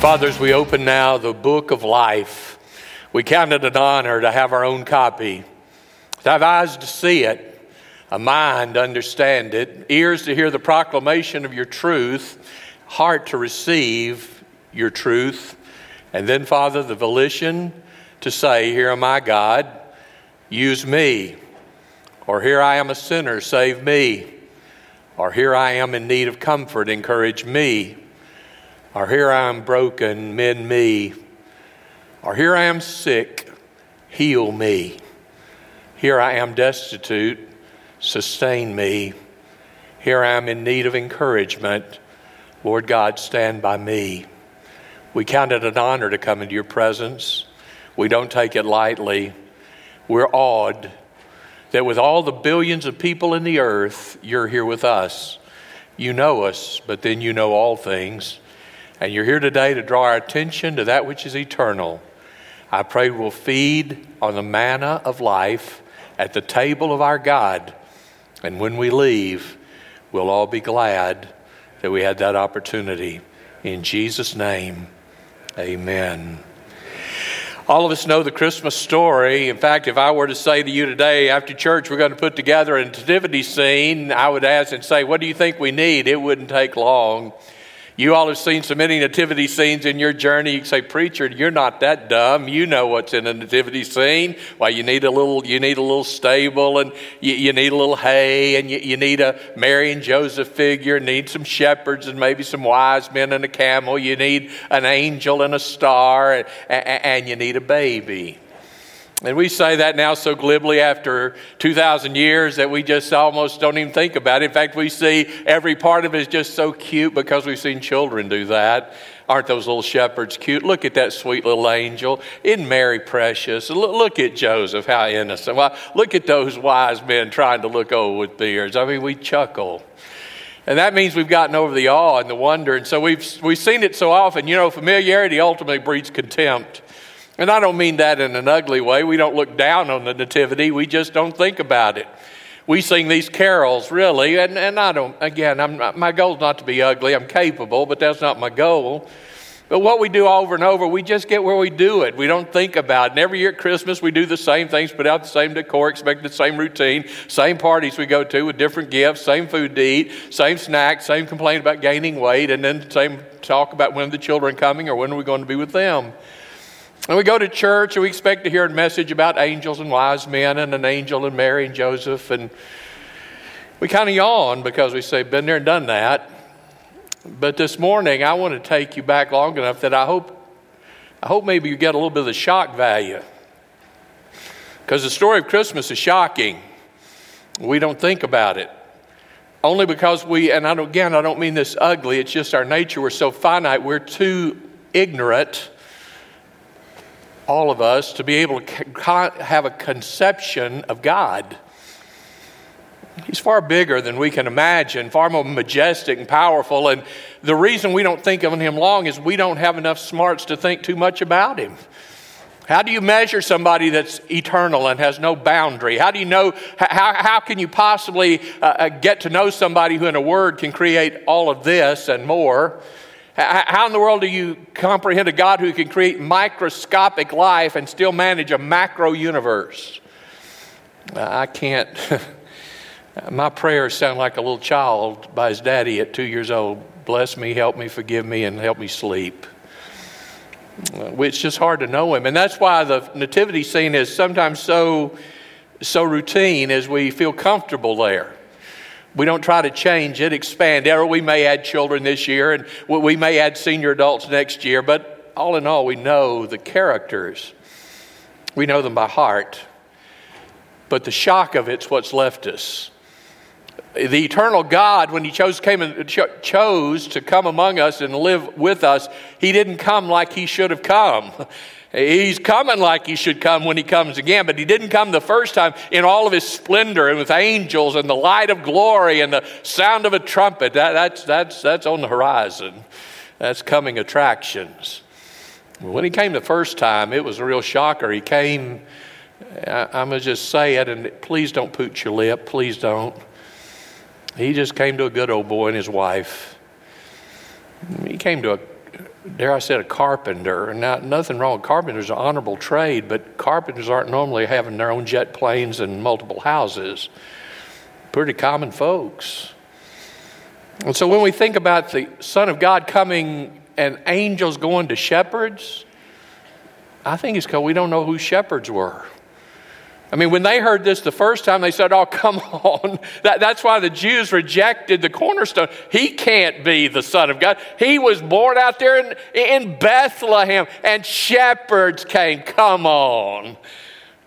Fathers, we open now the book of life. We count it an honor to have our own copy, to have eyes to see it, a mind to understand it, ears to hear the proclamation of your truth, heart to receive your truth, and then, Father, the volition to say, Here am I, God, use me. Or here I am a sinner, save me. Or here I am in need of comfort, encourage me. Or here I am broken, mend me. Or here I am sick, heal me. Here I am destitute, sustain me. Here I am in need of encouragement. Lord God, stand by me. We count it an honor to come into your presence. We don't take it lightly. We're awed that with all the billions of people in the earth, you're here with us. You know us, but then you know all things. And you're here today to draw our attention to that which is eternal. I pray we'll feed on the manna of life at the table of our God. And when we leave, we'll all be glad that we had that opportunity. In Jesus' name, amen. All of us know the Christmas story. In fact, if I were to say to you today after church, we're going to put together a nativity scene, I would ask and say, What do you think we need? It wouldn't take long. You all have seen so many nativity scenes in your journey. You say, preacher, you're not that dumb. You know what's in a nativity scene. Well, you need a little, you need a little stable, and you, you need a little hay, and you, you, need a Mary and Joseph figure. Need some shepherds and maybe some wise men and a camel. You need an angel and a star, and, and you need a baby. And we say that now so glibly after 2,000 years that we just almost don't even think about it. In fact, we see every part of it is just so cute because we've seen children do that. Aren't those little shepherds cute? Look at that sweet little angel. Isn't Mary precious? Look at Joseph, how innocent. Well, look at those wise men trying to look old with beards. I mean, we chuckle. And that means we've gotten over the awe and the wonder. And so we've, we've seen it so often. You know, familiarity ultimately breeds contempt. And I don't mean that in an ugly way. We don't look down on the Nativity, we just don't think about it. We sing these carols, really, and, and I don't, again, not, my goal is not to be ugly. I'm capable, but that's not my goal. But what we do over and over, we just get where we do it. We don't think about it. And every year at Christmas, we do the same things, put out the same decor, expect the same routine, same parties we go to with different gifts, same food to eat, same snacks, same complaint about gaining weight, and then same talk about when the children are coming or when we're we going to be with them. And we go to church and we expect to hear a message about angels and wise men and an angel and Mary and Joseph. And we kind of yawn because we say, been there and done that. But this morning, I want to take you back long enough that I hope, I hope maybe you get a little bit of the shock value. Because the story of Christmas is shocking. We don't think about it. Only because we, and I again, I don't mean this ugly, it's just our nature. We're so finite, we're too ignorant all of us to be able to have a conception of God. He's far bigger than we can imagine, far more majestic and powerful. And the reason we don't think of him long is we don't have enough smarts to think too much about him. How do you measure somebody that's eternal and has no boundary? How do you know, how, how can you possibly uh, uh get to know somebody who in a word can create all of this and more? How in the world do you comprehend a God who can create microscopic life and still manage a macro universe? I can't. My prayers sound like a little child by his daddy at two years old. Bless me, help me, forgive me, and help me sleep. It's just hard to know him. And that's why the nativity scene is sometimes so, so routine as we feel comfortable there. We don't try to change it, expand it. Or we may add children this year and we may add senior adults next year, but all in all, we know the characters. We know them by heart. But the shock of it's what's left us. The eternal God, when He chose, came and chose to come among us and live with us, He didn't come like He should have come. He's coming like he should come when he comes again, but he didn't come the first time in all of his splendor and with angels and the light of glory and the sound of a trumpet. That, that's, that's, that's on the horizon. That's coming attractions. When he came the first time, it was a real shocker. He came, I, I'm going to just say it, and please don't put your lip. Please don't. He just came to a good old boy and his wife. He came to a dare I say, a carpenter. And now, nothing wrong with carpenters, an honorable trade, but carpenters aren't normally having their own jet planes and multiple houses. Pretty common folks. And so when we think about the Son of God coming and angels going to shepherds, I think it's because we don't know who shepherds were. I mean, when they heard this the first time, they said, Oh, come on. That, that's why the Jews rejected the cornerstone. He can't be the Son of God. He was born out there in, in Bethlehem, and shepherds came. Come on.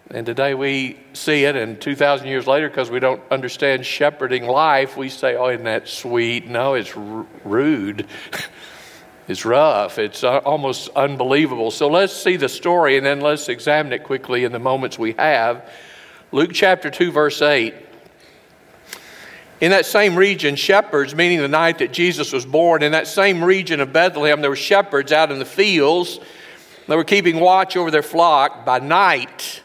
And today we see it, and 2,000 years later, because we don't understand shepherding life, we say, Oh, isn't that sweet? No, it's r- rude. it's rough. It's uh, almost unbelievable. So let's see the story and then let's examine it quickly in the moments we have. Luke chapter 2, verse 8. In that same region, shepherds, meaning the night that Jesus was born, in that same region of Bethlehem, there were shepherds out in the fields. They were keeping watch over their flock by night.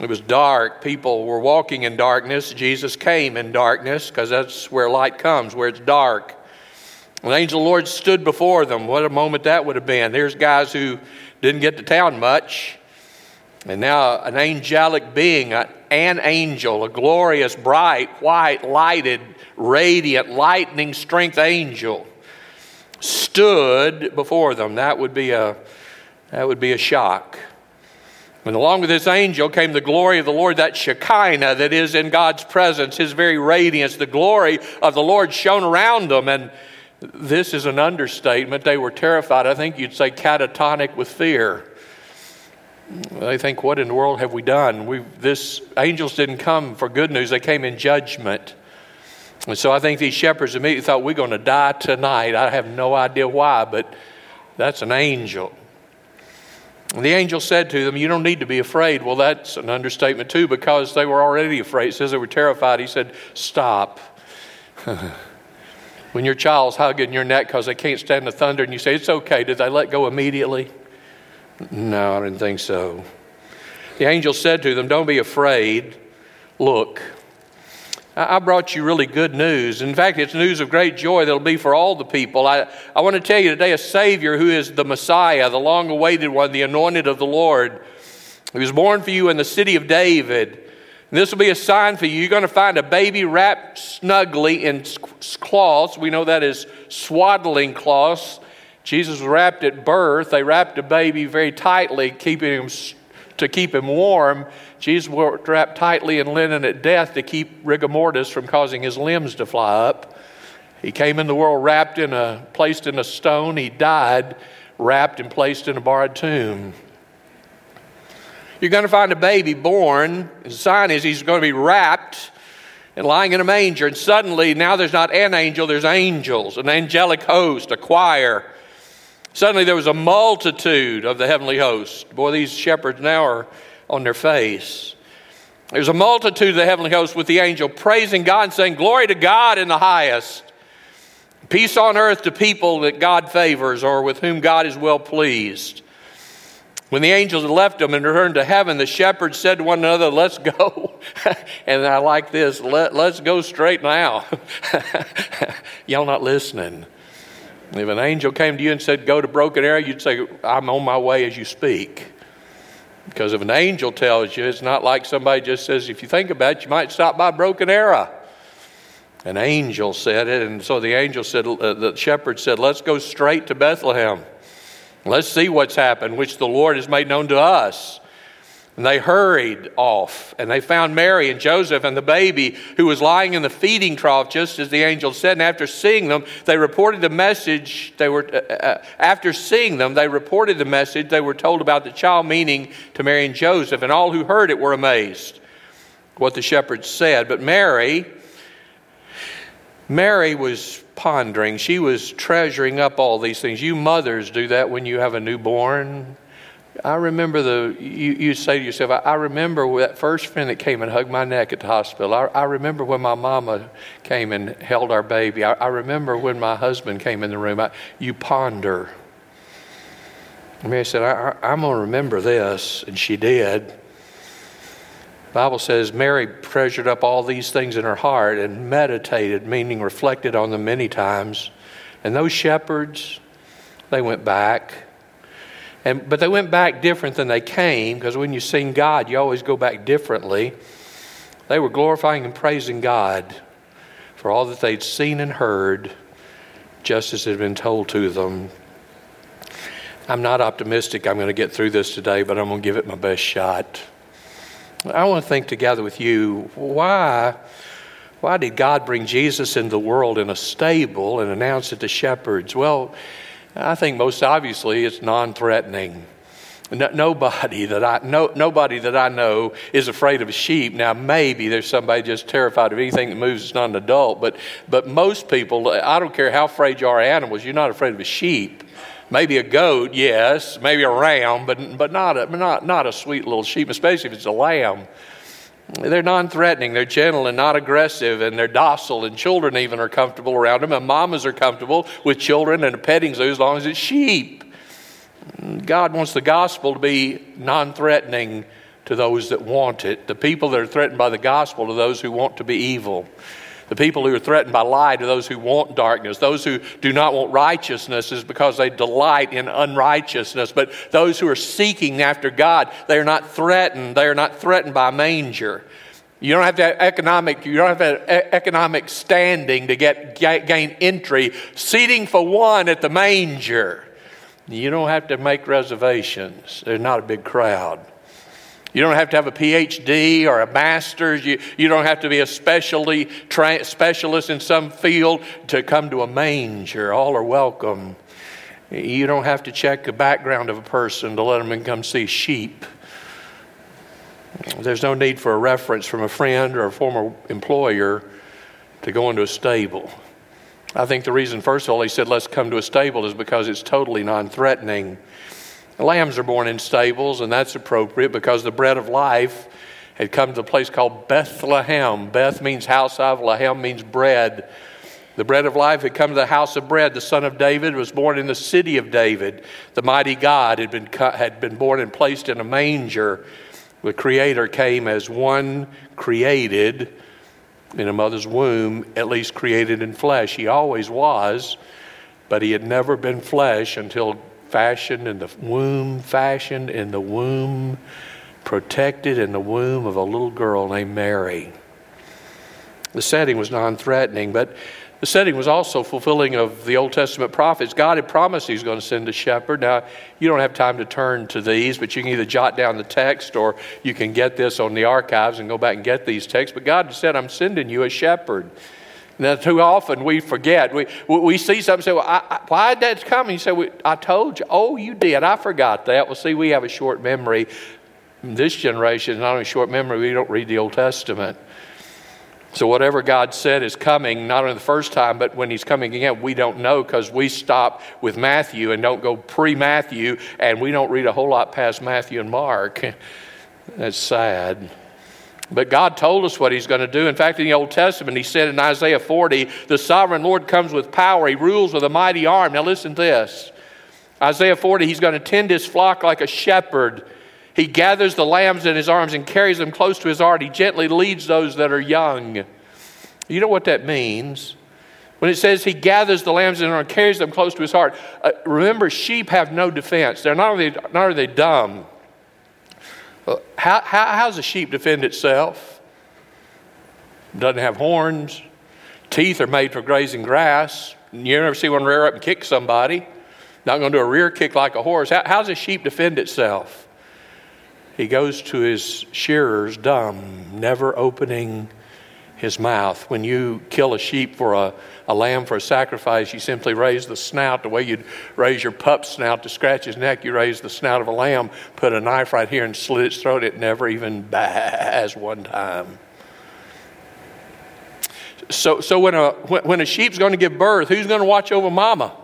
It was dark. People were walking in darkness. Jesus came in darkness because that's where light comes, where it's dark. The angel of the Lord stood before them. What a moment that would have been. There's guys who didn't get to town much. And now an angelic being, an angel, a glorious, bright, white, lighted, radiant, lightning strength angel, stood before them. That would be a, that would be a shock. And along with this angel came the glory of the Lord, that Shekinah that is in God's presence, his very radiance. The glory of the Lord shone around them. And this is an understatement. They were terrified. I think you'd say catatonic with fear. They think, what in the world have we done? we this angels didn't come for good news, they came in judgment. And so I think these shepherds immediately thought, we're going to die tonight. I have no idea why, but that's an angel. And the angel said to them, You don't need to be afraid. Well, that's an understatement too, because they were already afraid. It says they were terrified. He said, Stop. when your child's hugging your neck because they can't stand the thunder and you say, It's okay, did they let go immediately? No, I didn't think so. The angel said to them, Don't be afraid. Look, I brought you really good news. In fact, it's news of great joy that'll be for all the people. I, I want to tell you today a Savior who is the Messiah, the long awaited one, the anointed of the Lord. He was born for you in the city of David. This will be a sign for you. You're going to find a baby wrapped snugly in cloths. We know that is swaddling cloths. Jesus was wrapped at birth. They wrapped a baby very tightly, keeping him to keep him warm. Jesus was wrapped tightly in linen at death to keep rigor mortis from causing his limbs to fly up. He came in the world wrapped in a placed in a stone. He died wrapped and placed in a borrowed tomb. You're going to find a baby born. The sign is he's going to be wrapped and lying in a manger. And suddenly, now there's not an angel, there's angels, an angelic host, a choir. Suddenly, there was a multitude of the heavenly host. Boy, these shepherds now are on their face. There's a multitude of the heavenly host with the angel praising God and saying, Glory to God in the highest. Peace on earth to people that God favors or with whom God is well pleased. When the angels had left them and returned to heaven, the shepherds said to one another, Let's go. and I like this, Let, let's go straight now. Y'all not listening. If an angel came to you and said, Go to Broken Arrow, you'd say, I'm on my way as you speak. Because if an angel tells you, it's not like somebody just says, If you think about it, you might stop by Broken Arrow. An angel said it, and so the angel said, uh, The shepherd said, Let's go straight to Bethlehem. Let's see what's happened, which the Lord has made known to us. And they hurried off, and they found Mary and Joseph and the baby who was lying in the feeding trough, just as the angel said. And after seeing them, they reported the message. They were uh, uh, after seeing them, they reported the message. They were told about the child, meaning to Mary and Joseph, and all who heard it were amazed what the shepherds said. But Mary, Mary was pondering, she was treasuring up all these things. You mothers do that when you have a newborn. I remember the, you, you say to yourself, I, I, remember that first friend that came and hugged my neck at the hospital. I, I remember when my mama came and held our baby. I, I remember when my husband came in the room. you ponder. Mary said, I, I'm going to remember this. And she did. Bible says Mary treasured up all these things in her heart and meditated, meaning reflected on them many times. And those shepherds, They went back. And, but they went back different than they came because when you sing God, you always go back differently. They were glorifying and praising God for all that they'd seen and heard, just as it had been told to them. I'm not optimistic I'm going to get through this today, but I'm going to give it my best shot. I want to think together with you why, why did God bring Jesus into the world in a stable and announce it to shepherds? Well, I think most obviously it's non threatening. No, nobody that I no, nobody that I know is afraid of a sheep. Now maybe there's somebody just terrified of anything that moves that's not an adult, but but most people, I don't care how afraid you are of animals, you're not afraid of a sheep. Maybe a goat, yes, maybe a ram, but but not a, not not a sweet little sheep, especially if it's a lamb. They're non threatening, they're gentle and not aggressive, and they're docile, and children even are comfortable around them, and mamas are comfortable with children and a petting zoo as long as it's sheep. God wants the gospel to be non threatening to those that want it. The people that are threatened by the gospel to those who want to be evil. The people who are threatened by light to those who want darkness. Those who do not want righteousness is because they delight in unrighteousness. But those who are seeking after God, they are not threatened. They are not threatened by manger. You don't have to have economic, you don't have economic standing to get gain entry. Seating for one at the manger. You don't have to make reservations. There's not a big crowd. You don't have to have a PhD or a master's. You, you don't have to be a specialty tra- specialist in some field to come to a manger. All are welcome. You don't have to check the background of a person to let them come see sheep. There's no need for a reference from a friend or a former employer to go into a stable. I think the reason, first of all, he said, let's come to a stable is because it's totally non threatening. Lambs are born in stables, and that's appropriate because the bread of life had come to a place called Bethlehem. Beth means house of, Lahem means bread. The bread of life had come to the house of bread. The son of David was born in the city of David. The mighty God had been, had been born and placed in a manger. The Creator came as one created in a mother's womb, at least created in flesh. He always was, but he had never been flesh until fashioned in the womb, fashioned in the womb, protected in the womb of a little girl named Mary. The setting was non threatening, but the setting was also fulfilling of the Old Testament prophets. God had promised He was going to send a shepherd. Now, you don't have time to turn to these, but you can either jot down the text or you can get this on the archives and go back and get these texts. But God said, I'm sending you a shepherd. Now, too often we forget. We, we see something say, Well, I, I, why did that come? And you say, well, I told you. Oh, you did. I forgot that. Well, see, we have a short memory. This generation is not only short memory, we don't read the Old Testament. So, whatever God said is coming, not only the first time, but when He's coming again, we don't know because we stop with Matthew and don't go pre Matthew, and we don't read a whole lot past Matthew and Mark. That's sad. But God told us what He's going to do. In fact, in the Old Testament, He said in Isaiah 40, the sovereign Lord comes with power. He rules with a mighty arm. Now, listen to this Isaiah 40, He's going to tend His flock like a shepherd. He gathers the lambs in His arms and carries them close to His heart. He gently leads those that are young. You know what that means? When it says he gathers the lambs in and carries them close to his heart, uh, remember, sheep have no defense. They're not only, not are they dumb, Uh, how, how, how a sheep defend itself? Doesn't have horns. Teeth are made for grazing grass. You never see one rear up and kick somebody. Not going to do a rear kick like a horse. How, how does a sheep defend itself? He goes to his shearers dumb, never opening his mouth. When you kill a sheep for a, a lamb for a sacrifice, you simply raise the snout the way you'd raise your pup's snout to scratch his neck. You raise the snout of a lamb, put a knife right here and slit its throat. It never even baz one time. So, so when, a, when a sheep's going to give birth, who's going to watch over mama?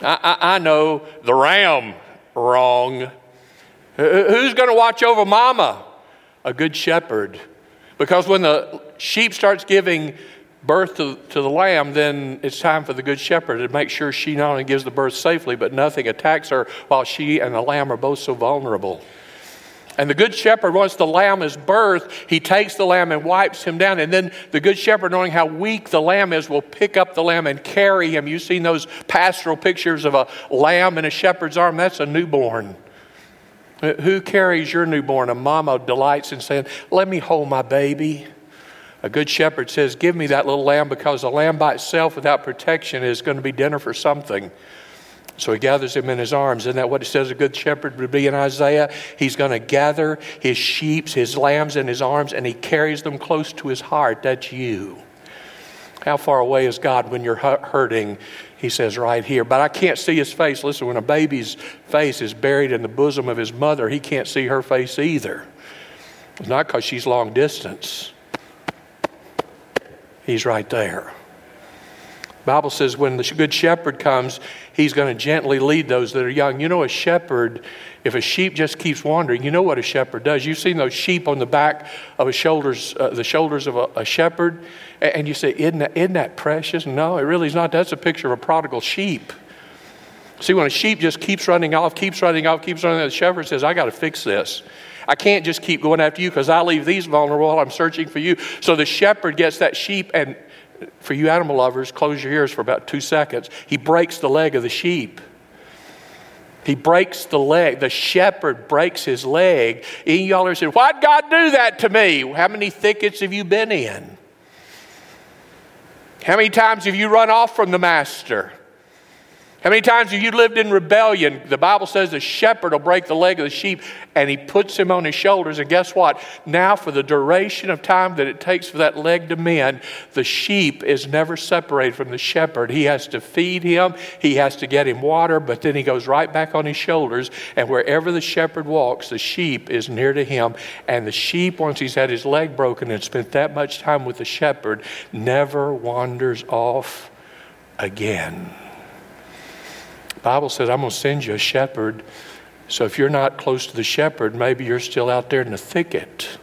I, I, I know the ram wrong. Who's going to watch over mama? A good shepherd because when the sheep starts giving birth to, to the lamb, then it's time for the good shepherd to make sure she not only gives the birth safely, but nothing attacks her while she and the lamb are both so vulnerable. And the good shepherd, once the lamb is birthed, he takes the lamb and wipes him down. And then the good shepherd, knowing how weak the lamb is, will pick up the lamb and carry him. You've seen those pastoral pictures of a lamb in a shepherd's arm. That's a newborn. Who carries your newborn? A mama delights in saying, Let me hold my baby. A good shepherd says, Give me that little lamb because a lamb by itself without protection is going to be dinner for something. So he gathers him in his arms. Isn't that what it says a good shepherd would be in Isaiah? He's going to gather his sheep, his lambs in his arms, and he carries them close to his heart. That's you. How far away is God when you're hurting? He says, right here. But I can't see his face. Listen, when a baby's face is buried in the bosom of his mother, he can't see her face either. It's not because she's long distance, he's right there. Bible says when the good shepherd comes, he's going to gently lead those that are young. You know, a shepherd, if a sheep just keeps wandering, you know what a shepherd does. You've seen those sheep on the back of a shoulders, uh, the shoulders of a, a, shepherd, and you say, isn't that, isn't that precious? No, it really is not. That's a picture of a prodigal sheep. See, when a sheep just keeps running off, keeps running off, keeps running off, the shepherd says, I got to fix this. I can't just keep going after you because I leave these vulnerable. I'm searching for you. So the shepherd gets that sheep and for you animal lovers, close your ears for about two seconds. He breaks the leg of the sheep. He breaks the leg. The shepherd breaks his leg. And y'all are saying, Why'd God do that to me? How many thickets have you been in? How many times have you run off from the master? How many times have you lived in rebellion? The Bible says the shepherd will break the leg of the sheep and he puts him on his shoulders. And guess what? Now, for the duration of time that it takes for that leg to mend, the sheep is never separated from the shepherd. He has to feed him, he has to get him water, but then he goes right back on his shoulders. And wherever the shepherd walks, the sheep is near to him. And the sheep, once he's had his leg broken and spent that much time with the shepherd, never wanders off again. Bible says, I'm going to send you a shepherd. So if you're not close to the shepherd, maybe you're still out there in the thicket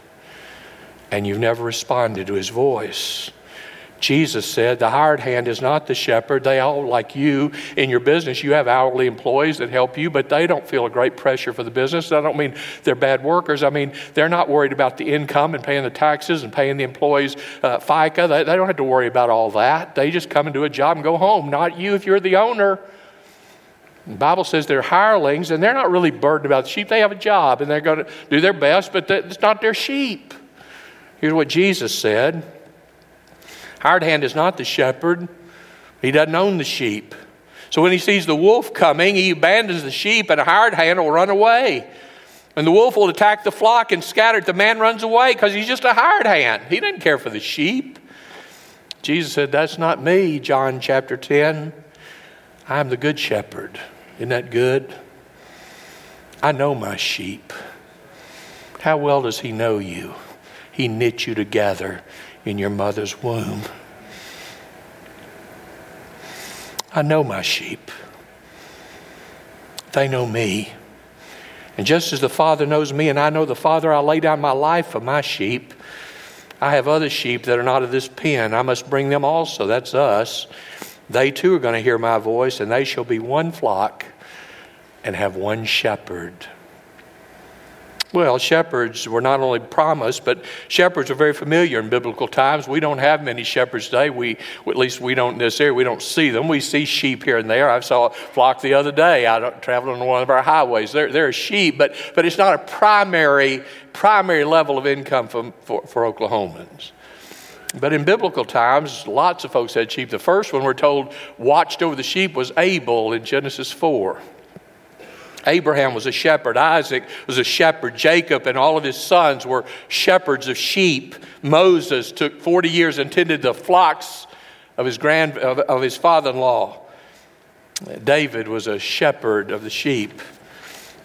and you've never responded to his voice. Jesus said, The hired hand is not the shepherd. They all, like you in your business, you have hourly employees that help you, but they don't feel a great pressure for the business. I don't mean they're bad workers. I mean, they're not worried about the income and paying the taxes and paying the employees uh, FICA. They, they don't have to worry about all that. They just come and do a job and go home. Not you if you're the owner. The Bible says they're hirelings and they're not really burdened about the sheep. They have a job and they're going to do their best, but it's not their sheep. Here's what Jesus said Hired hand is not the shepherd, he doesn't own the sheep. So when he sees the wolf coming, he abandons the sheep, and a hired hand will run away. And the wolf will attack the flock and scatter it. The man runs away because he's just a hired hand. He doesn't care for the sheep. Jesus said, That's not me, John chapter 10. I'm the good shepherd. Isn't that good? I know my sheep. How well does he know you? He knit you together in your mother's womb. I know my sheep. They know me. And just as the Father knows me and I know the Father, I lay down my life for my sheep. I have other sheep that are not of this pen. I must bring them also. That's us. They too are going to hear my voice, and they shall be one flock and have one shepherd. Well, shepherds were not only promised, but shepherds are very familiar in biblical times. We don't have many shepherds today. We, at least we don't in this area, we don't see them. We see sheep here and there. I saw a flock the other day I traveled on one of our highways. There, there are sheep, but, but it's not a primary, primary level of income for, for, for Oklahomans. But in biblical times, lots of folks had sheep. The first one we're told watched over the sheep was Abel in Genesis 4. Abraham was a shepherd. Isaac was a shepherd. Jacob and all of his sons were shepherds of sheep. Moses took 40 years and tended the flocks of his, grand, of, of his father in law. David was a shepherd of the sheep.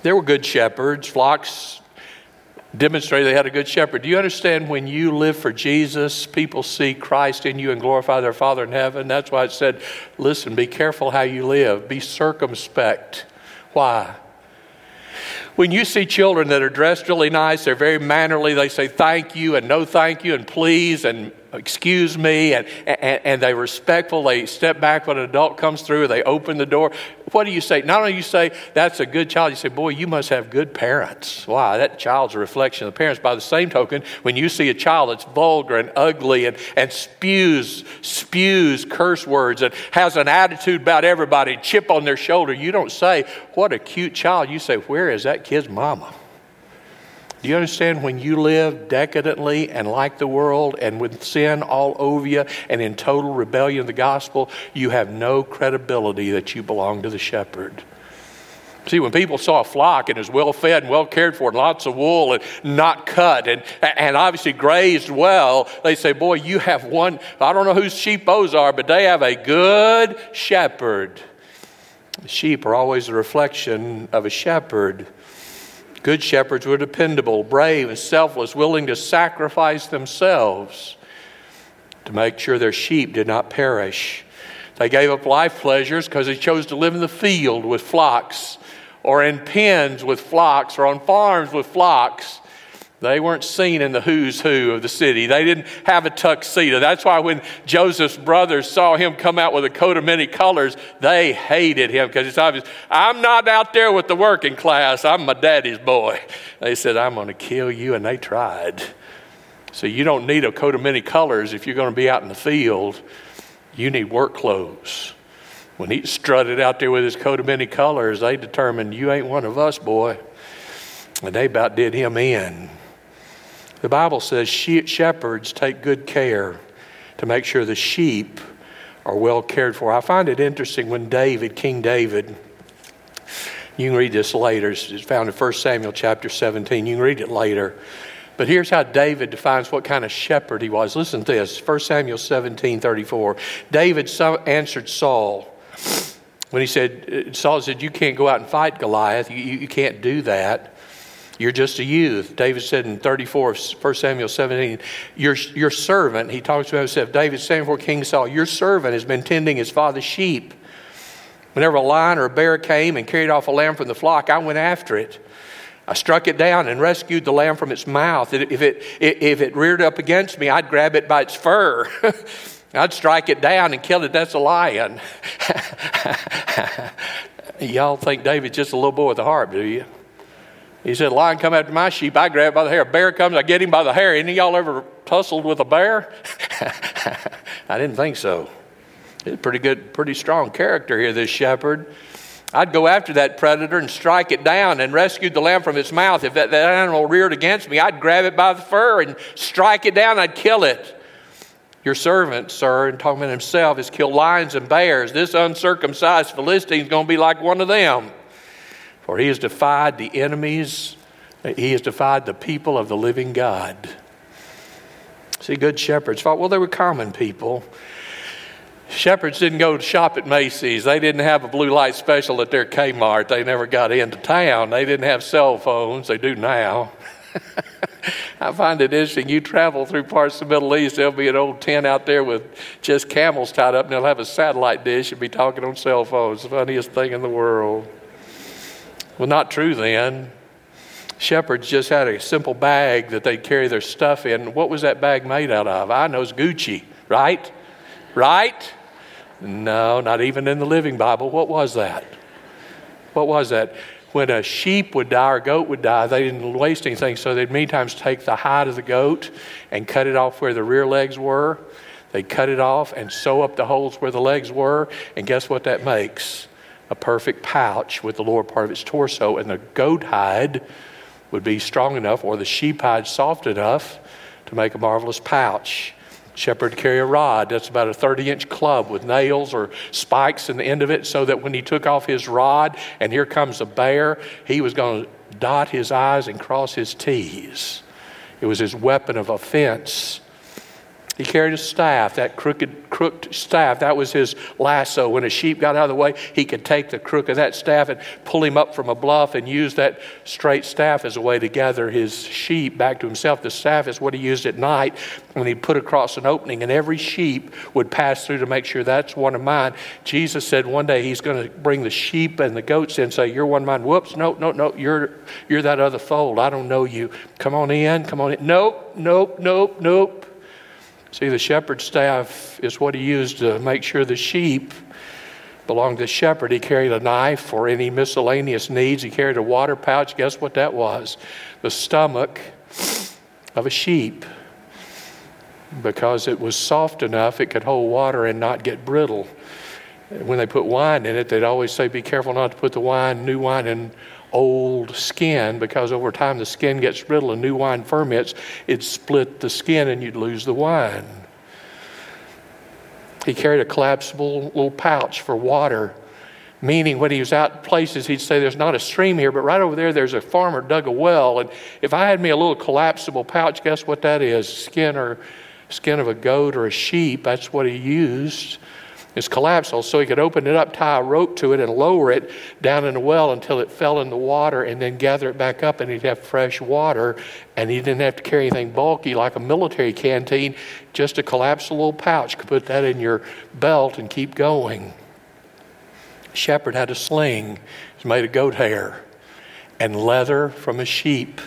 There were good shepherds. Flocks demonstrated they had a good shepherd. Do you understand when you live for Jesus, people see Christ in you and glorify their Father in heaven? That's why it said, listen, be careful how you live, be circumspect. Why? When you see children that are dressed really nice, they're very mannerly, they say thank you and no thank you and please and excuse me, and, and, and they respectful. They step back when an adult comes through, they open the door. What do you say? Not only you say, that's a good child, you say, boy, you must have good parents. Why? That child's a reflection of the parents. By the same token, when you see a child that's vulgar and ugly and, and spews, spews curse words and has an attitude about everybody, chip on their shoulder, you don't say, what a cute child. You say, where is that kid's mama? Do you understand when you live decadently and like the world and with sin all over you and in total rebellion of the gospel, you have no credibility that you belong to the shepherd. See, when people saw a flock and it was well fed and well cared for and lots of wool and not cut and, and obviously grazed well, they say, Boy, you have one. I don't know whose sheep those are, but they have a good shepherd. Sheep are always a reflection of a shepherd. Good shepherds were dependable, brave, and selfless, willing to sacrifice themselves to make sure their sheep did not perish. They gave up life pleasures because they chose to live in the field with flocks, or in pens with flocks, or on farms with flocks. They weren't seen in the who's who of the city. They didn't have a tuxedo. That's why when Joseph's brothers saw him come out with a coat of many colors, they hated him because it's obvious. I'm not out there with the working class. I'm my daddy's boy. They said, I'm going to kill you, and they tried. So you don't need a coat of many colors if you're going to be out in the field. You need work clothes. When he strutted out there with his coat of many colors, they determined, You ain't one of us, boy. And they about did him in. The Bible says shepherds take good care to make sure the sheep are well cared for. I find it interesting when David, King David, you can read this later. It's found in 1 Samuel chapter 17. You can read it later. But here's how David defines what kind of shepherd he was. Listen to this 1 Samuel 17 34. David answered Saul when he said, uh, Saul said, You can't go out and fight Goliath. You, you, you can't do that. You're just a youth. David said in 34, 1 Samuel 17, your, your servant, he talks about himself, David saying before King Saul, your servant has been tending his father's sheep. Whenever a lion or a bear came and carried off a lamb from the flock, I went after it. I struck it down and rescued the lamb from its mouth. If it, if it reared up against me, I'd grab it by its fur. I'd strike it down and kill it. That's a lion. Y'all think David's just a little boy with a heart, do you? He said, Lion come after my sheep, I grab by the hair. A bear comes, I get him by the hair. Any of y'all ever tussled with a bear? I didn't think so. Pretty good, pretty strong character here, this shepherd. I'd go after that predator and strike it down and rescue the lamb from its mouth. If that, that animal reared against me, I'd grab it by the fur and strike it down, I'd kill it. Your servant, sir, and talking about himself, has killed lions and bears. This uncircumcised Philistine is going to be like one of them. For he has defied the enemies, he has defied the people of the living God. See, good shepherds thought, well, they were common people. Shepherds didn't go to shop at Macy's. They didn't have a blue light special at their Kmart. They never got into town. They didn't have cell phones. They do now. I find it interesting. You travel through parts of the Middle East, there'll be an old tent out there with just camels tied up, and they'll have a satellite dish and be talking on cell phones. The funniest thing in the world. Well, not true then. Shepherds just had a simple bag that they'd carry their stuff in. What was that bag made out of? I know it's Gucci, right? Right? No, not even in the Living Bible. What was that? What was that? When a sheep would die or a goat would die, they didn't waste anything, so they'd many times take the hide of the goat and cut it off where the rear legs were. They'd cut it off and sew up the holes where the legs were, and guess what that makes? A perfect pouch with the lower part of its torso, and the goat hide would be strong enough, or the sheep hide soft enough, to make a marvelous pouch. Shepherd carry a rod that's about a 30 inch club with nails or spikes in the end of it, so that when he took off his rod and here comes a bear, he was going to dot his I's and cross his T's. It was his weapon of offense he carried a staff, that crooked, crooked staff. That was his lasso. When a sheep got out of the way, he could take the crook of that staff and pull him up from a bluff and use that straight staff as a way to gather his sheep back to himself. The staff is what he used at night when he put across an opening, and every sheep would pass through to make sure that's one of mine. Jesus said one day he's going to bring the sheep and the goats in and say, You're one of mine. Whoops, no, no, no, you're, you're that other fold. I don't know you. Come on in, come on in. Nope, nope, nope, nope. See, the shepherd's staff is what he used to make sure the sheep belonged to the shepherd. He carried a knife for any miscellaneous needs. He carried a water pouch. Guess what that was? The stomach of a sheep. Because it was soft enough, it could hold water and not get brittle. When they put wine in it, they'd always say, Be careful not to put the wine, new wine, in old skin because over time the skin gets brittle and new wine ferments. It'd split the skin and you'd lose the wine. He carried a collapsible little pouch for water, meaning when he was out places, he'd say, There's not a stream here, but right over there, there's a farmer dug a well. And if I had me a little collapsible pouch, guess what that is? Skin or skin of a goat or a sheep. That's what he used. It's collapsible, so he could open it up, tie a rope to it, and lower it down in a well until it fell in the water, and then gather it back up, and he'd have fresh water. And he didn't have to carry anything bulky like a military canteen, just a collapsible pouch. Could put that in your belt and keep going. Shepherd had a sling. It was made of goat hair and leather from a sheep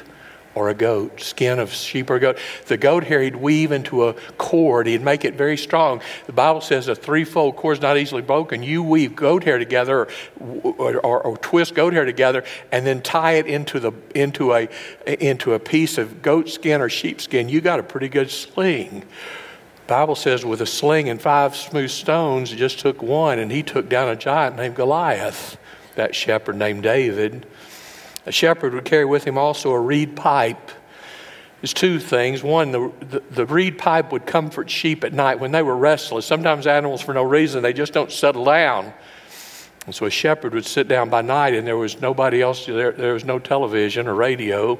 or a goat, skin of sheep or goat. The goat hair he'd weave into a cord, he'd make it very strong. The Bible says a threefold cord is not easily broken. You weave goat hair together or, or, or, twist goat hair together and then tie it into, the, into, a, into a piece of goat skin or sheep skin. You got a pretty good sling. Bible says with a sling and five smooth stones, it just took one, and he took down a giant named Goliath, that shepherd named David. A shepherd would carry with him also a reed pipe. There's two things. One, the, the, the, reed pipe would comfort sheep at night when they were restless. Sometimes animals, for no reason, they just don't settle down. And so a shepherd would sit down by night, and there was nobody else there. There was no television or radio.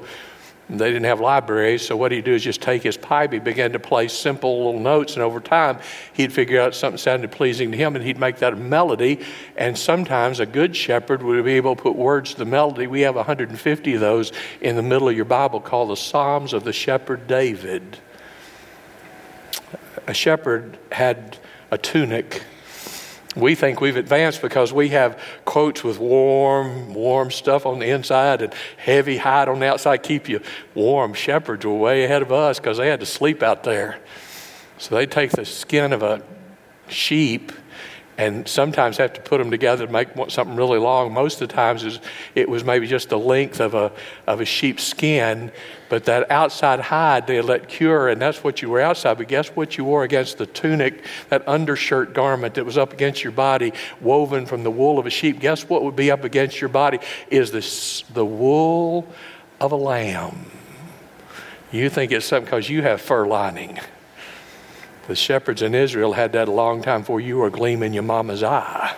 They didn't have libraries, so what he'd do is just take his pipe. He began to play simple little notes, and over time, he'd figure out something sounded pleasing to him, and he'd make that a melody. And sometimes a good shepherd would be able to put words to the melody. We have 150 of those in the middle of your Bible called the Psalms of the Shepherd David. A shepherd had a tunic we think we've advanced because we have coats with warm, warm stuff on the inside and heavy hide on the outside, keep you warm. Shepherds were way ahead of us because they had to sleep out there. So they take the skin of a sheep and sometimes have to put them together to make something really long. Most of the times it was maybe just the length of a, of a sheep's skin, but that outside hide they let cure, and that's what you were outside. But guess what you wore against the tunic, that undershirt garment that was up against your body, woven from the wool of a sheep? Guess what would be up against your body? Is this, the wool of a lamb. You think it's something because you have fur lining. The shepherds in Israel had that a long time before you were a gleam in your mama's eye.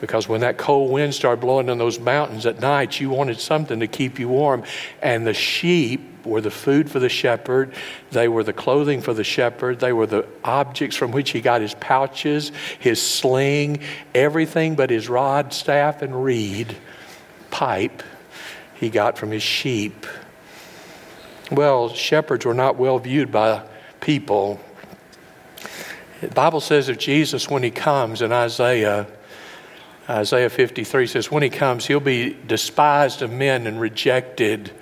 Because when that cold wind started blowing in those mountains at night, you wanted something to keep you warm. And the sheep were the food for the shepherd, they were the clothing for the shepherd, they were the objects from which he got his pouches, his sling, everything but his rod, staff, and reed, pipe, he got from his sheep. Well, shepherds were not well viewed by people the Bible says of Jesus when he comes in Isaiah, Isaiah 53 says, when he comes, he'll be despised of men and rejected.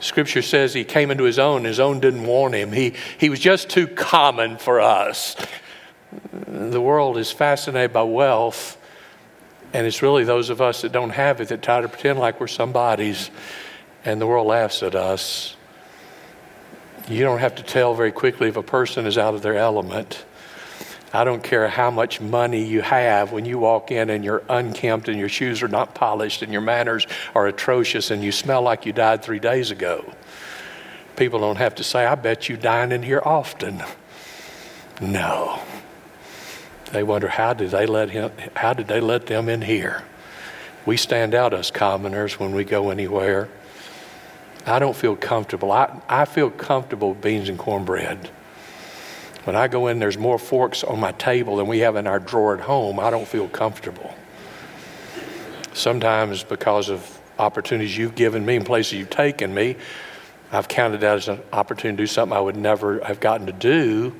Scripture says he came into his own, his own didn't want him. He, he was just too common for us. The world is fascinated by wealth, and it's really those of us that don't have it that try to pretend like we're somebody's, and the world laughs at us. You don't have to tell very quickly if a person is out of their element. I don't care how much money you have when you walk in and you're unkempt and your shoes are not polished and your manners are atrocious and you smell like you died three days ago. People don't have to say, I bet you dine in here often. No. They wonder how did they let him how did they let them in here? We stand out as commoners when we go anywhere. I don't feel comfortable. I, I feel comfortable with beans and cornbread. When I go in, there's more forks on my table than we have in our drawer at home. I don't feel comfortable. Sometimes, because of opportunities you've given me and places you've taken me, I've counted that as an opportunity to do something I would never have gotten to do,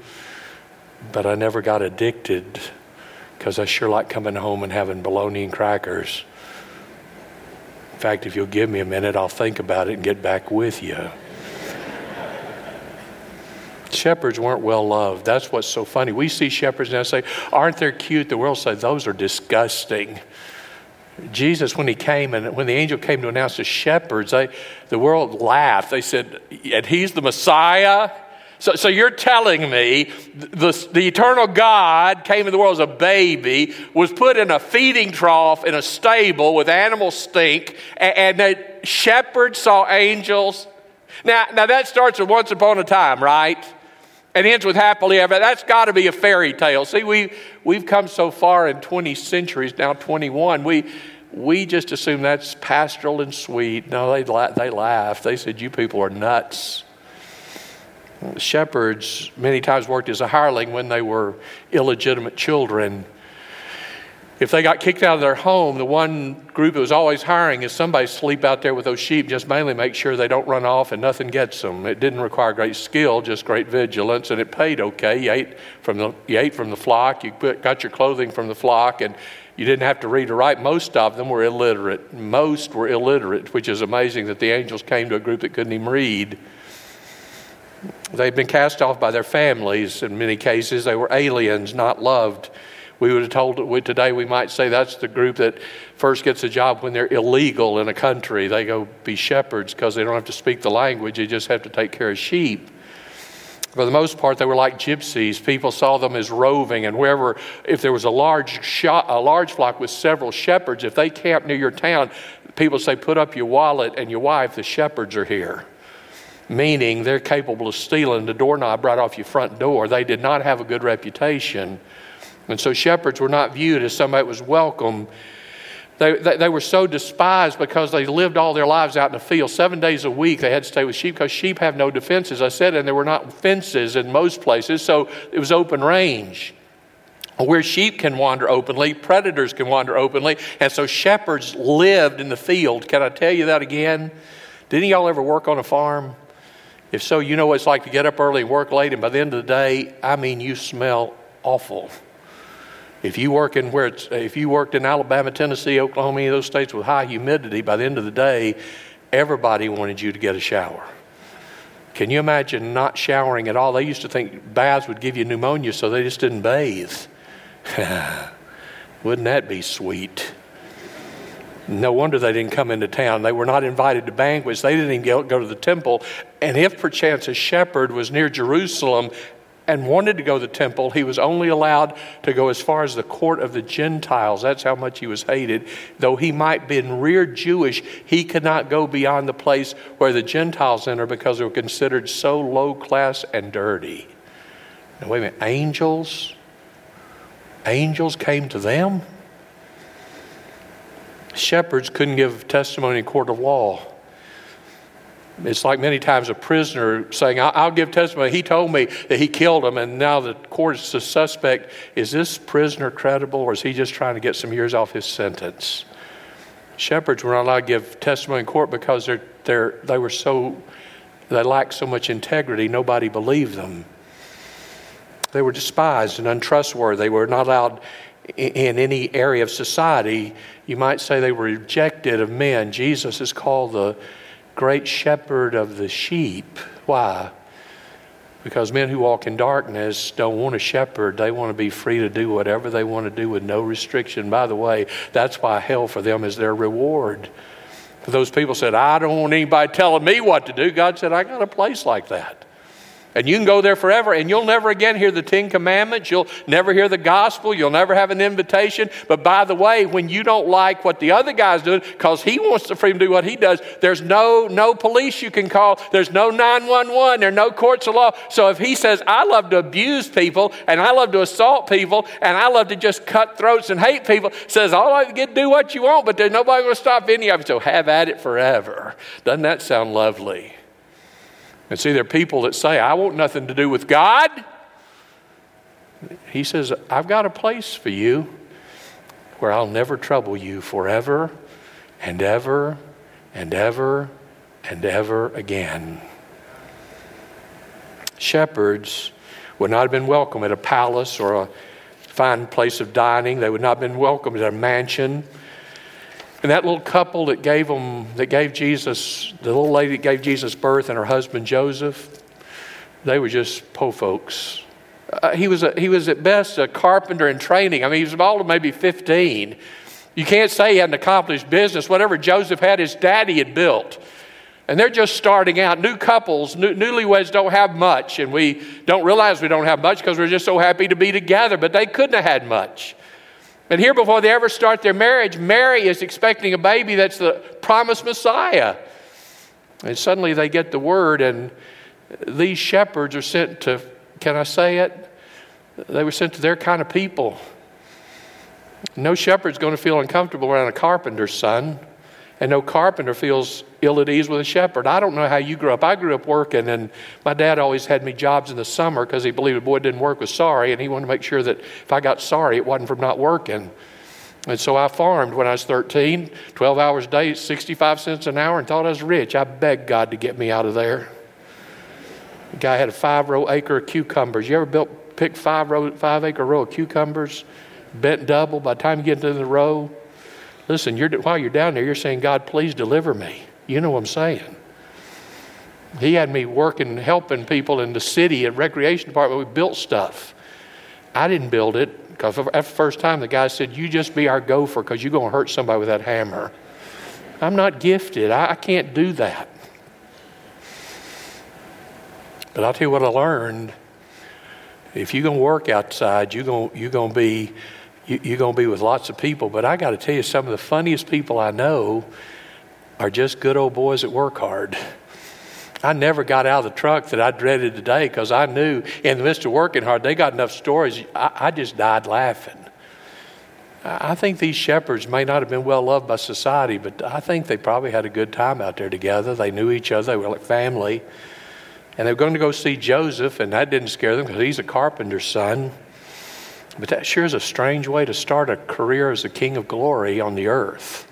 but I never got addicted because I sure like coming home and having bologna and crackers. In fact, if you'll give me a minute, I'll think about it and get back with you. Shepherds weren't well loved. That's what's so funny. We see shepherds now say, Aren't they cute? The world says, Those are disgusting. Jesus, when he came and when the angel came to announce the shepherds, they, the world laughed. They said, And he's the Messiah? So, so you're telling me the, the eternal God came in the world as a baby, was put in a feeding trough in a stable with animal stink, and, and that shepherds saw angels? Now, now that starts with once upon a time, right? And ends with happily ever. That's got to be a fairy tale. See, we, we've come so far in 20 centuries, now 21. We, we just assume that's pastoral and sweet. No, they, they laughed. They said, You people are nuts. Shepherds many times worked as a hireling when they were illegitimate children. If they got kicked out of their home, the one group that was always hiring is somebody sleep out there with those sheep, just mainly make sure they don't run off and nothing gets them. It didn't require great skill, just great vigilance, and it paid okay. You ate from the, you ate from the flock, you put, got your clothing from the flock, and you didn't have to read or write. Most of them were illiterate. Most were illiterate, which is amazing that the angels came to a group that couldn't even read. They'd been cast off by their families in many cases. They were aliens, not loved. We would have told today we might say that's the group that first gets a job when they're illegal in a country. They go be shepherds because they don't have to speak the language, they just have to take care of sheep. For the most part, they were like gypsies. People saw them as roving, and wherever, if there was a large, shot, a large flock with several shepherds, if they camped near your town, people say, Put up your wallet and your wife, the shepherds are here meaning they're capable of stealing the doorknob right off your front door. They did not have a good reputation. And so shepherds were not viewed as somebody that was welcome. They, they, they, were so despised because they lived all their lives out in the field. Seven days a week they had to stay with sheep because sheep have no defenses, I said, and there were not fences in most places, so it was open range. Where sheep can wander openly, predators can wander openly, and so shepherds lived in the field. Can I tell you that again? Didn't y'all ever work on a farm? If so, you know what it's like to get up early and work late, and by the end of the day, I mean, you smell awful. If you work in where it's, if you worked in Alabama, Tennessee, Oklahoma, any of those states with high humidity, by the end of the day, everybody wanted you to get a shower. Can you imagine not showering at all? They used to think baths would give you pneumonia, so they just didn't bathe. Wouldn't that be sweet? No wonder they didn't come into town. They were not invited to banquets. They didn't even go to the temple. And if perchance a shepherd was near Jerusalem and wanted to go to the temple, he was only allowed to go as far as the court of the Gentiles. That's how much he was hated. Though he might be reared Jewish, he could not go beyond the place where the Gentiles enter because they were considered so low class and dirty. Now, wait a minute, angels? Angels came to them? Shepherds couldn't give testimony in court of law. It's like many times a prisoner saying, I'll give testimony. He told me that he killed him, and now the court is the suspect. Is this prisoner credible, or is he just trying to get some years off his sentence? Shepherds were not allowed to give testimony in court because they're, they're, they were so, they lacked so much integrity, nobody believed them. They were despised and untrustworthy. They were not allowed in any area of society. You might say they were rejected of men. Jesus is called the great shepherd of the sheep. Why? Because men who walk in darkness don't want a shepherd. They want to be free to do whatever they want to do with no restriction. By the way, that's why hell for them is their reward. Those people said, I don't want anybody telling me what to do. God said, I got a place like that. And you can go there forever and you'll never again hear the Ten Commandments. You'll never hear the gospel. You'll never have an invitation. But by the way, when you don't like what the other guy's doing because he wants the freedom to do what he does, there's no, no police you can call. There's no 911. There are no courts of law. So if he says, I love to abuse people and I love to assault people and I love to just cut throats and hate people, says, all I get do what you want, but there's nobody going to stop any of you. So have at it forever. Doesn't that sound lovely? And see, there are people that say, I want nothing to do with God. He says, I've got a place for you where I'll never trouble you forever and ever and ever and ever again. Shepherds would not have been welcome at a palace or a fine place of dining. They would not have been welcome at a mansion. And that little couple that gave them, that gave Jesus, the little lady that gave Jesus birth and her husband Joseph, they were just po folks. Uh, he, was a, he was at best a carpenter in training. I mean, he was about maybe 15. You can't say he hadn't accomplished business. Whatever Joseph had, his daddy had built. And they're just starting out. New couples, new, newlyweds don't have much, and we don't realize we don't have much because we're just so happy to be together, but they couldn't have had much. And here, before they ever start their marriage, Mary is expecting a baby that's the promised Messiah. And suddenly they get the word, and these shepherds are sent to, can I say it? They were sent to their kind of people. No shepherd's going to feel uncomfortable around a carpenter's son, and no carpenter feels ill at ease with a shepherd. I don't know how you grew up. I grew up working, and my dad always had me jobs in the summer because he believed a boy didn't work was sorry, and he wanted to make sure that if I got sorry, it wasn't from not working. And so I farmed when I was 13, 12 hours a day, 65 cents an hour, and thought I was rich. I begged God to get me out of there. The guy had a five row acre of cucumbers. You ever built, pick five, row, five acre row of cucumbers, bent double? By the time you get into the row, listen, you're, while you're down there, you're saying, God, please deliver me. You know what I'm saying. He had me working, helping people in the city at recreation department. We built stuff. I didn't build it because at the first time the guy said, "You just be our gopher because you're going to hurt somebody with that hammer." I'm not gifted. I, I can't do that. But I'll tell you what I learned. If you're going to work outside, you're going, you're going to be you're going to be with lots of people. But I got to tell you, some of the funniest people I know are just good old boys that work hard. I never got out of the truck that I dreaded today because I knew in the midst of working hard, they got enough stories. I, I just died laughing. I think these shepherds may not have been well loved by society, but I think they probably had a good time out there together. They knew each other, they were like family. And they were going to go see Joseph, and that didn't scare them because he's a carpenter's son. But that sure is a strange way to start a career as a king of glory on the earth.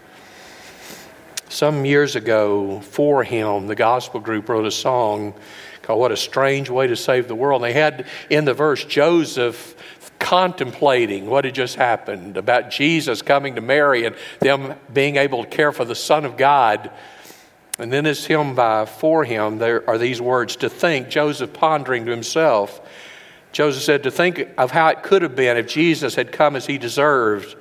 Some years ago, 4Him, the gospel group wrote a song called What a Strange Way to Save the World. And they had in the verse Joseph contemplating what had just happened about Jesus coming to Mary and them being able to care for the Son of God. And then this hymn by 4Him, there are these words to think, Joseph pondering to himself. Joseph said, to think of how it could have been if Jesus had come as he deserved.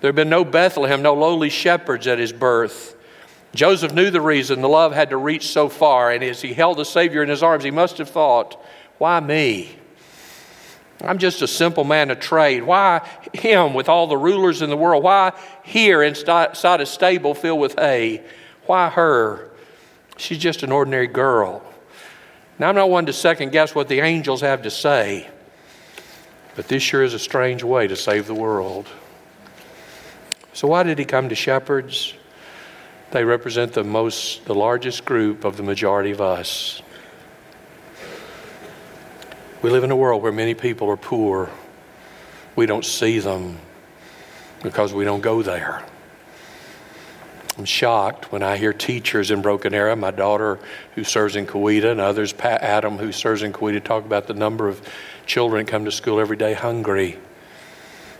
There had been no Bethlehem, no lowly shepherds at his birth. Joseph knew the reason the love had to reach so far, and as he held the Savior in his arms, he must have thought, Why me? I'm just a simple man of trade. Why him with all the rulers in the world? Why here inside a stable filled with hay? Why her? She's just an ordinary girl. Now, I'm not one to second guess what the angels have to say, but this sure is a strange way to save the world. So, why did he come to shepherds? They represent the most, the largest group of the majority of us. We live in a world where many people are poor. We don't see them because we don't go there. I'm shocked when I hear teachers in Broken Arrow, my daughter who serves in Coweta, and others, Pat Adam who serves in Coweta, talk about the number of children come to school every day hungry.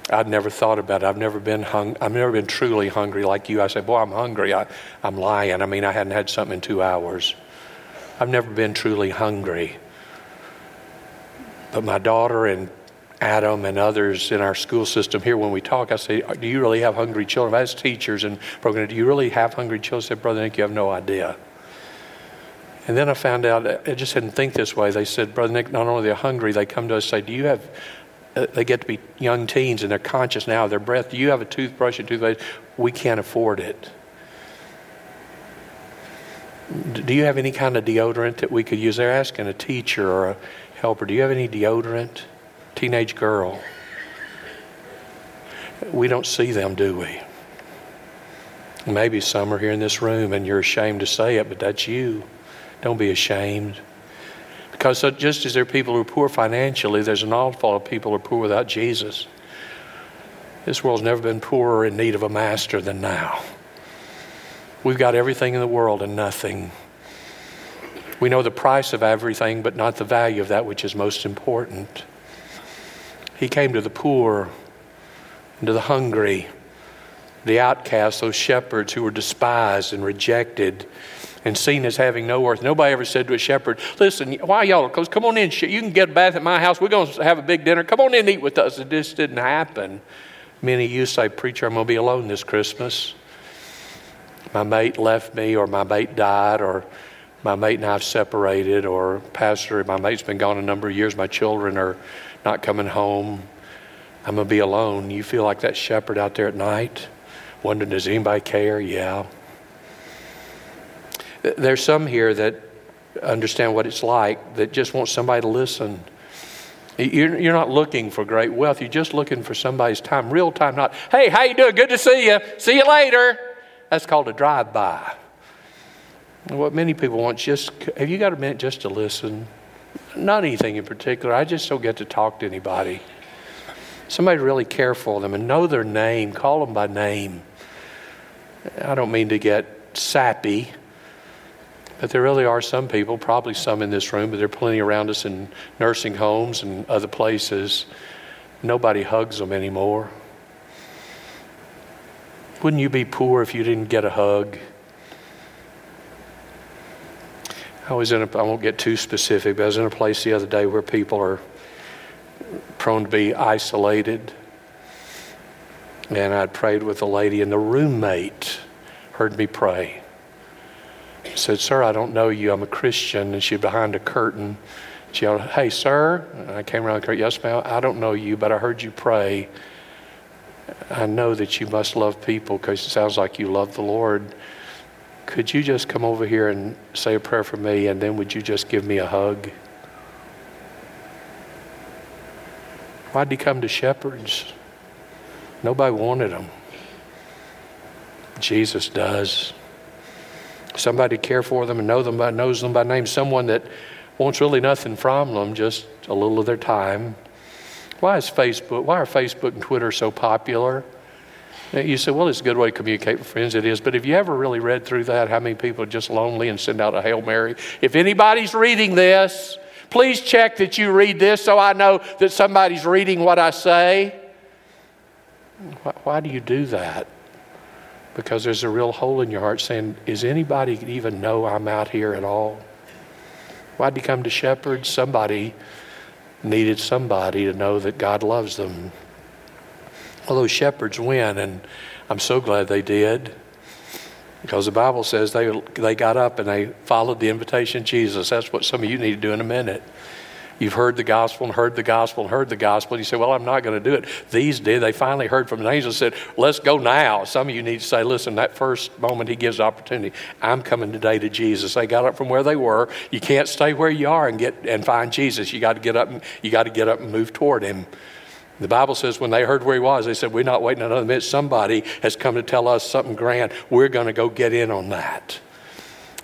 I'd never thought about it. I've never been hung, I've never been truly hungry like you. I say, boy, I'm hungry. I, I'm lying. I mean, I hadn't had something in two hours. I've never been truly hungry. But my daughter and Adam and others in our school system here, when we talk, I say, do you really have hungry children? As teachers and programs, do you really have hungry children? I said, Brother Nick, you have no idea. And then I found out, I just didn't think this way. They said, Brother Nick, not only are they hungry, they come to us and say, do you have uh, they get to be young teens and they're conscious now of their breath. Do you have a toothbrush and toothpaste? We can't afford it. Do you have any kind of deodorant that we could use? They're asking a teacher or a helper, do you have any deodorant? Teenage girl. We don't see them, do we? Maybe some are here in this room and you're ashamed to say it, but that's you. Don't be ashamed. Because just as there are people who are poor financially, there's an awful lot of people who are poor without Jesus. This world's never been poorer in need of a master than now. We've got everything in the world and nothing. We know the price of everything, but not the value of that which is most important. He came to the poor and to the hungry, the outcasts, those shepherds who were despised and rejected and seen as having no worth. Nobody ever said to a shepherd, Listen, why y'all? Because come on in, you can get a bath at my house. We're going to have a big dinner. Come on in and eat with us. It just didn't happen. Many of you say, Preacher, I'm going to be alone this Christmas. My mate left me, or my mate died, or my mate and I have separated, or Pastor, my mate's been gone a number of years. My children are not coming home. I'm going to be alone. You feel like that shepherd out there at night, wondering, does anybody care? Yeah. There's some here that understand what it's like, that just want somebody to listen. You're, not looking for great wealth. You're just looking for somebody's time, real time. Not, hey, how you doing? Good to see you. See you later. That's called a drive-by. What many people want just have you got a minute just to listen? Not anything in particular. I just don't get to talk to anybody. Somebody really care for them and know their name. Call them by name. I don't mean to get sappy. But there really are some people, probably some in this room, but there are plenty around us in nursing homes and other places. Nobody hugs them anymore. Wouldn't you be poor if you didn't get a hug? I was in a, I won't get too specific, but I was in a place the other day where people are prone to be isolated. And I'd prayed with a lady, and the roommate heard me pray said, Sir, I don't know you. I'm a Christian. And she behind a curtain. She yelled, Hey, sir. And I came around the curtain. Yes, ma'am. I don't know you, but I heard you pray. I know that you must love people because it sounds like you love the Lord. Could you just come over here and say a prayer for me, and then would you just give me a hug? Why'd he come to shepherds? Nobody wanted him. Jesus does somebody care for them and know them by, knows them by name, someone that wants really nothing from them, just a little of their time. Why is Facebook, why are Facebook and Twitter so popular? Uh, you say, well, it's a good way to communicate with friends. It is. But have you ever really read through that? How many people are just lonely and send out a Hail Mary? If anybody's reading this, please check that you read this so I know that somebody's reading what I say. Why, do you do that? because there's a real hole in your heart saying, Is anybody even know I'm out here at all? Why'd he come to? Somebody needed somebody to know that God loves them. Well, those shepherds win, and I'm so glad they did. Because the Bible says they, they got up and they followed the invitation of Jesus. That's what some of you need to do in a minute. You've heard the gospel and heard the gospel and heard the gospel. And You say, Well, I'm not going to do it. These did. They finally heard from an angel and said, Let's go now. Some of you need to say, Listen, that first moment he gives opportunity, I'm coming today to Jesus. They got up from where they were. You can't stay where you are and get and find Jesus. You got to get up and you got to get up and move toward him. The Bible says when they heard where he was, they said, We're not waiting another minute. Somebody has come to tell us something grand. We're going to go get in on that.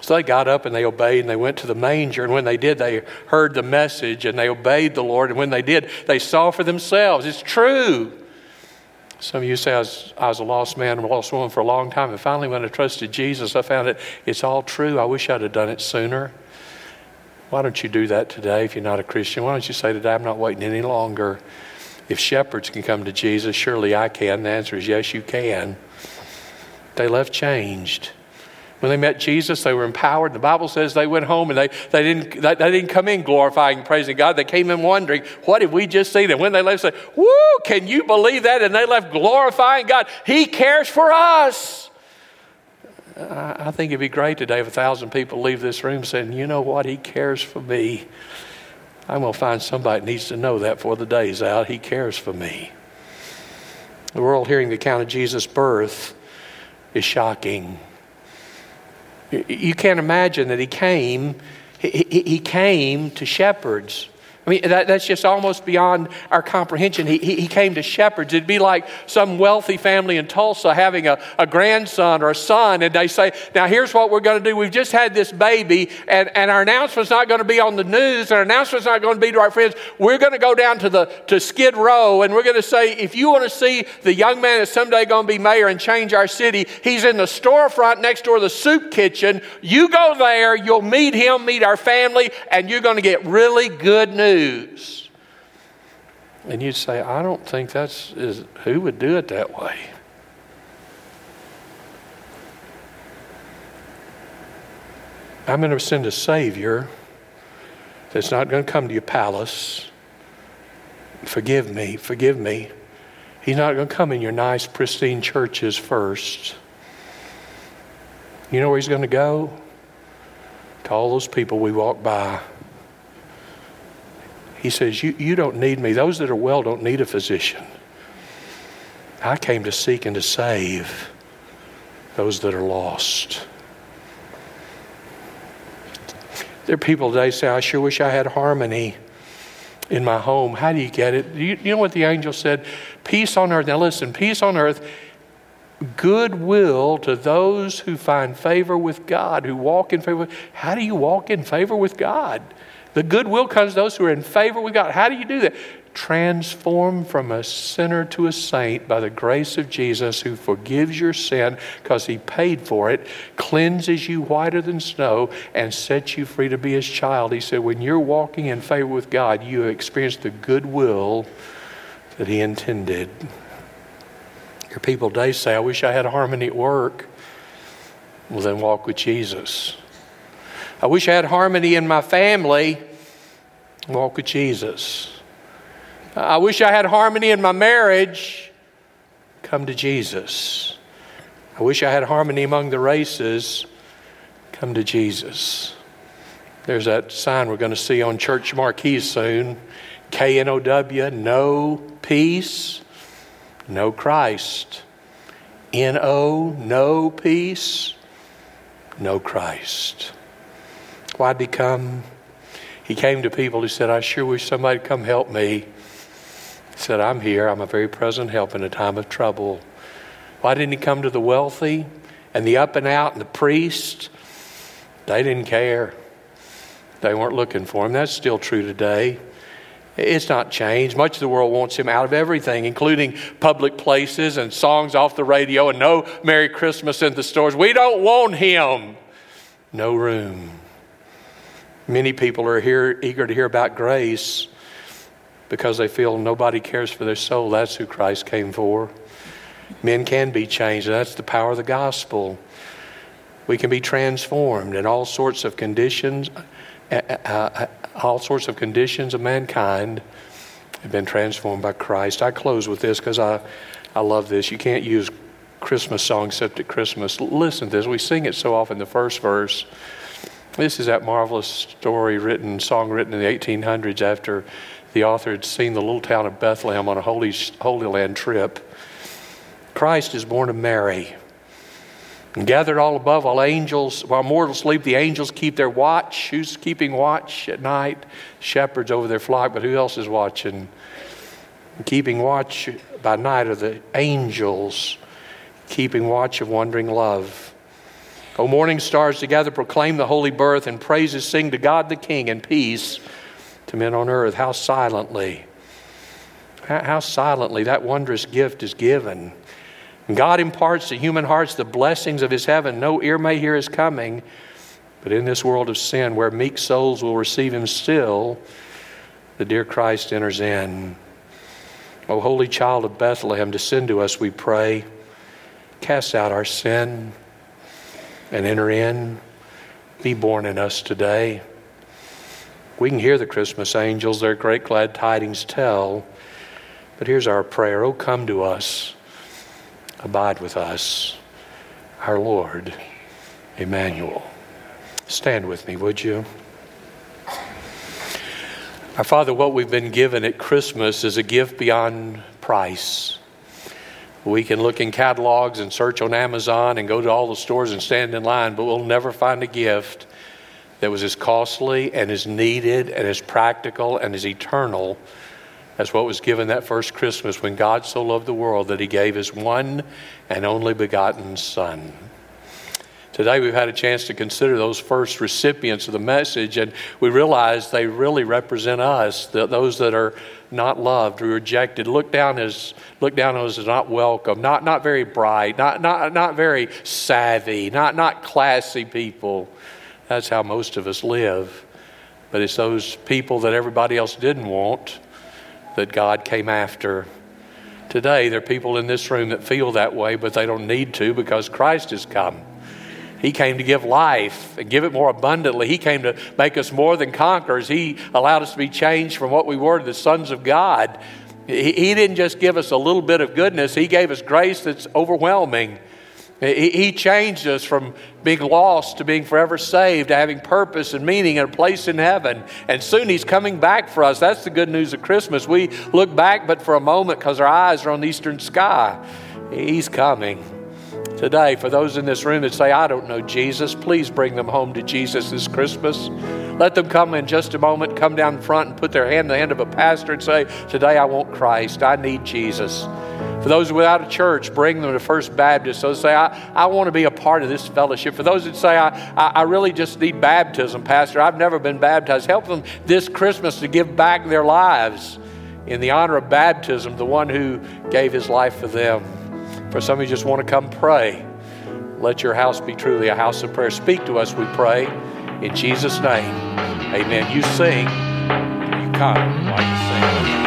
So they got up and they obeyed and they went to the manger. And when they did, they heard the message and they obeyed the Lord. And when they did, they saw for themselves. It's true. Some of you say, I was, I was a lost man and a lost woman for a long time. And finally, when I trusted Jesus, I found it, it's all true. I wish I'd have done it sooner. Why don't you do that today if you're not a Christian? Why don't you say today, I'm not waiting any longer? If shepherds can come to Jesus, surely I can. The answer is yes, you can. They left changed. When they met Jesus, they were empowered. The Bible says they went home and they, they, didn't, they, they didn't come in glorifying and praising God. They came in wondering, what did we just see? And when they left, they said, Woo, can you believe that? And they left glorifying God. He cares for us. I, I think it'd be great today if a thousand people leave this room saying, you know what? He cares for me. I'm going to find somebody that needs to know that before the day's out. He cares for me. The world hearing the account of Jesus' birth is shocking. You can't imagine that he came, he came to shepherds. I mean, that, that's just almost beyond our comprehension. He, he, he, came to shepherds. It'd be like some wealthy family in Tulsa having a, a grandson or a son, and they say, Now, here's what we're going to do. We've just had this baby, and, and our announcement's not going to be on the news, and our announcement's not going to be to our friends. We're going to go down to, the, to Skid Row, and we're going to say, If you want to see the young man that's someday going to be mayor and change our city, he's in the storefront next door to the soup kitchen. You go there, you'll meet him, meet our family, and you're going to get really good news news. And you'd say, I don't think that's is, who would do it that way. I'm going to send a Savior that's not going to come to your palace. Forgive me, forgive me. He's not going to come in your nice, pristine churches first. You know where he's going to go? To all those people we walk by. He says, you, you don't need me. Those that are well don't need a physician. I came to seek and to save those that are lost. There are people today say, I sure wish I had harmony in my home. How do you get it? You, you know what the angel said? Peace on earth. Now listen, peace on earth, goodwill to those who find favor with God, who walk in favor. How do you walk in favor with God? The goodwill comes to those who are in favor with God. How do you do that? transformed from a sinner to a saint by the grace of Jesus, who forgives your sin because he paid for it, cleanses you whiter than snow, and sets you free to be his child. He said, When you're walking in favor with God, you experience the goodwill that he intended. Your people today say, I wish I had harmony at work. Well, then walk with Jesus. I wish I had harmony in my family. Walk with Jesus. I wish I had harmony in my marriage. Come to Jesus. I wish I had harmony among the races. Come to Jesus. There's that sign we're going to see on church marquees soon K N O W, no peace, no Christ. N O, no peace, no Christ. Why did he come? He came to people who said, I sure wish somebody would come help me He said, I'm here. I'm a very present help in a time of trouble. Why didn't he come to the wealthy and the up and out and the priest? They didn't care. They weren't looking for him. That's still true today. It's not changed. Much of the world wants him out of everything, including public places and songs off the radio and no Merry Christmas in the stores. We don't want him. No room. Many people are here eager to hear about grace because they feel nobody cares for their soul. That's who Christ came for. Men can be changed, that's the power of the gospel. We can be transformed in all sorts of conditions, uh, uh, uh, all sorts of conditions of mankind have been transformed by Christ. I close with this because I, I love this. You can't use Christmas songs except at Christmas. Listen to this. We sing it so often, the first verse. This is that marvelous story written, song written in the 1800s after the author had seen the little town of Bethlehem on a Holy, Holy Land trip. Christ is born of Mary. And gathered all above, while angels, while mortals sleep, the angels keep their watch. Who's keeping watch at night? Shepherds over their flock, but who else is watching? Keeping watch by night are the angels, keeping watch of wondering love. O morning stars together proclaim the holy birth and praises sing to God the King and peace to men on earth, how silently, how silently that wondrous gift is given. God imparts to human hearts the blessings of his heaven. No ear may hear his coming, but in this world of sin, where meek souls will receive him still, the dear Christ enters in. O holy child of Bethlehem, descend to us, we pray. Cast out our sin and enter in. Be born in us today. We can hear the Christmas angels, their great glad tidings tell. But here's our prayer Oh, come to us, abide with us, our Lord, Emmanuel. Stand with me, would you? Our Father, what we've been given at Christmas is a gift beyond price. We can look in catalogs and search on Amazon and go to all the stores and stand in line, but we'll never find a gift that was as costly and as needed and as practical and as eternal as what was given that first Christmas when God so loved the world that he gave his one and only begotten Son. Today we've had a chance to consider those first recipients of the message, and we realize they really represent us, those that are not loved, rejected, looked down as looked down as not welcome, not, not very bright, not, not, not very savvy, not, not classy people. That's how most of us live. But it's those people that everybody else didn't want that God came after. Today, there are people in this room that feel that way, but they don't need to because Christ has come. He came to give life and give it more abundantly. He came to make us more than conquerors. He allowed us to be changed from what we were to the sons of God. He, he didn't just give us a little bit of goodness, He gave us grace that's overwhelming. He, he changed us from being lost to being forever saved, to having purpose and meaning and a place in heaven. And soon He's coming back for us. That's the good news of Christmas. We look back, but for a moment, because our eyes are on the eastern sky. He's coming today. For those in this room that say, I don't know Jesus, please bring them home to Jesus this Christmas. Let them come in just a moment, come down front and put their hand in the hand of a pastor and say, Today I want Christ. I need Jesus. For those without a church, bring them to First Baptist. So say, I, I want to be a part of this fellowship. For those that say, I, I, I really just need baptism, Pastor, I've never been baptized, help them this Christmas to give back their lives in the honor of baptism, the one who gave his life for them. For some of you just want to come pray, let your house be truly a house of prayer. Speak to us, we pray. In Jesus' name, amen. You sing, you come sing.